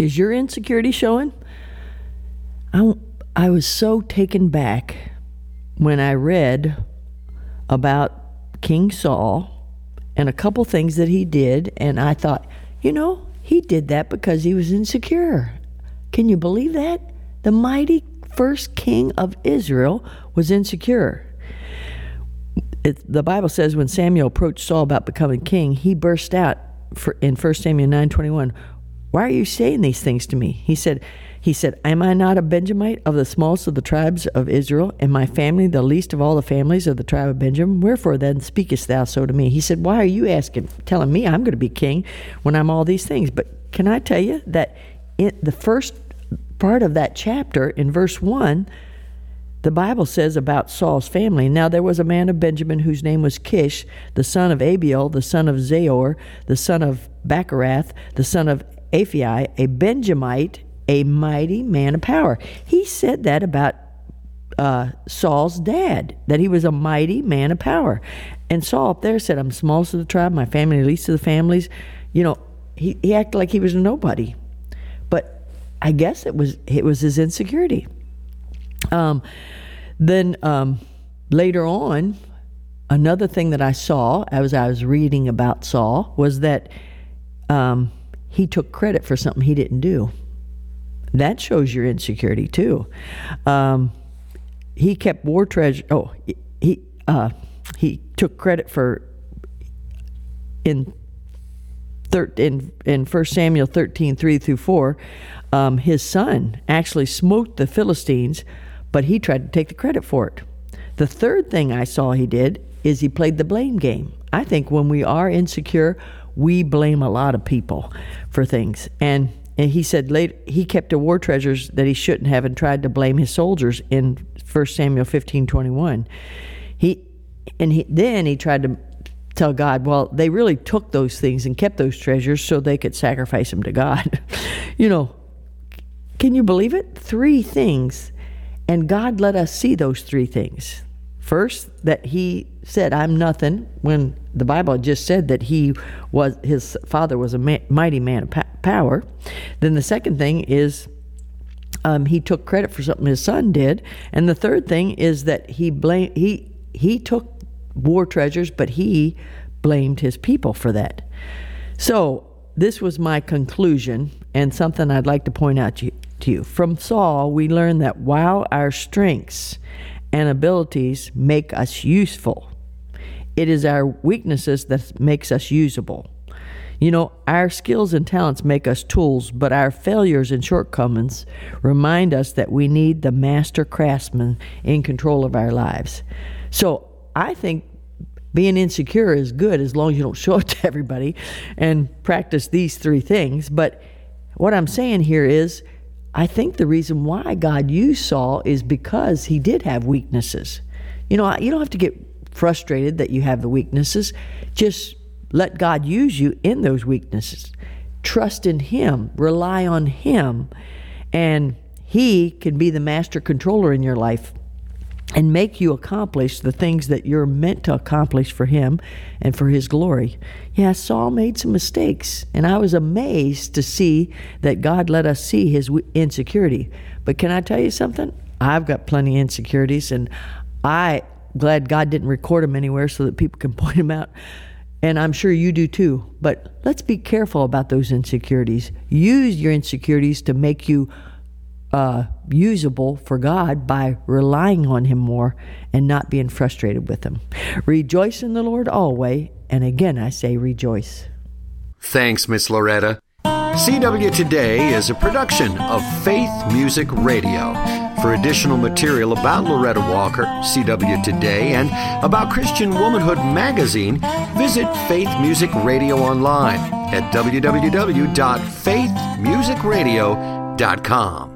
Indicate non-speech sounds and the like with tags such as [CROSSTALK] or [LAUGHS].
Is your insecurity showing? I, I was so taken back when I read about King Saul and a couple things that he did, and I thought, you know, he did that because he was insecure. Can you believe that? The mighty first king of Israel was insecure. It, the Bible says when Samuel approached Saul about becoming king, he burst out in 1 Samuel 9:21, why are you saying these things to me? He said, he said, Am I not a Benjamite of the smallest of the tribes of Israel, and my family the least of all the families of the tribe of Benjamin? Wherefore then speakest thou so to me? He said, Why are you asking, telling me I'm going to be king when I'm all these things? But can I tell you that in the first part of that chapter, in verse 1, the Bible says about Saul's family. Now there was a man of Benjamin whose name was Kish, the son of Abiel, the son of Zeror, the son of Bechorath, the son of Aphi, a Benjamite, a mighty man of power. He said that about uh, Saul's dad, that he was a mighty man of power. And Saul up there said, I'm smallest of the tribe, my family least of the families. You know, he, he acted like he was nobody. But I guess it was it was his insecurity. Um, then um, later on, another thing that I saw as I was reading about Saul was that um, he took credit for something he didn't do. That shows your insecurity too. Um, he kept war treasure. Oh, he uh, he took credit for in thir- in in First Samuel thirteen three through four. Um, his son actually smote the Philistines, but he tried to take the credit for it. The third thing I saw he did is he played the blame game. I think when we are insecure, we blame a lot of people for things. And, and he said later, he kept a war treasures that he shouldn't have and tried to blame his soldiers in 1 Samuel 15 21. He, and he, then he tried to tell God, well, they really took those things and kept those treasures so they could sacrifice them to God. [LAUGHS] you know, can you believe it? Three things. And God let us see those three things. First, that he said, I'm nothing, when the Bible just said that he was, his father was a mighty man of power. Then the second thing is, um, he took credit for something his son did. And the third thing is that he blamed, he, he took war treasures, but he blamed his people for that. So, this was my conclusion and something I'd like to point out to you. To you. From Saul, we learn that while our strengths and abilities make us useful. It is our weaknesses that makes us usable. You know, our skills and talents make us tools, but our failures and shortcomings remind us that we need the master craftsman in control of our lives. So I think being insecure is good as long as you don't show [LAUGHS] it to everybody and practice these three things. But what I'm saying here is, I think the reason why God used Saul is because he did have weaknesses. You know, you don't have to get frustrated that you have the weaknesses. Just let God use you in those weaknesses. Trust in Him, rely on Him, and He can be the master controller in your life and make you accomplish the things that you're meant to accomplish for Him and for His glory. Yeah, Saul made some mistakes, and I was amazed to see that God let us see his insecurity. But can I tell you something? I've got plenty of insecurities, and I glad God didn't record them anywhere so that people can [LAUGHS] point them out. And I'm sure you do too. But let's be careful about those insecurities. Use your insecurities to make you uh, usable for God by relying on Him more and not being frustrated with Him. Rejoice in the Lord always. And again, I say rejoice. Thanks, Miss Loretta. CW Today is a production of Faith Music Radio. For additional material about Loretta Walker, CW Today, and about Christian Womanhood magazine, visit Faith Music Radio online at www.faithmusicradio.com.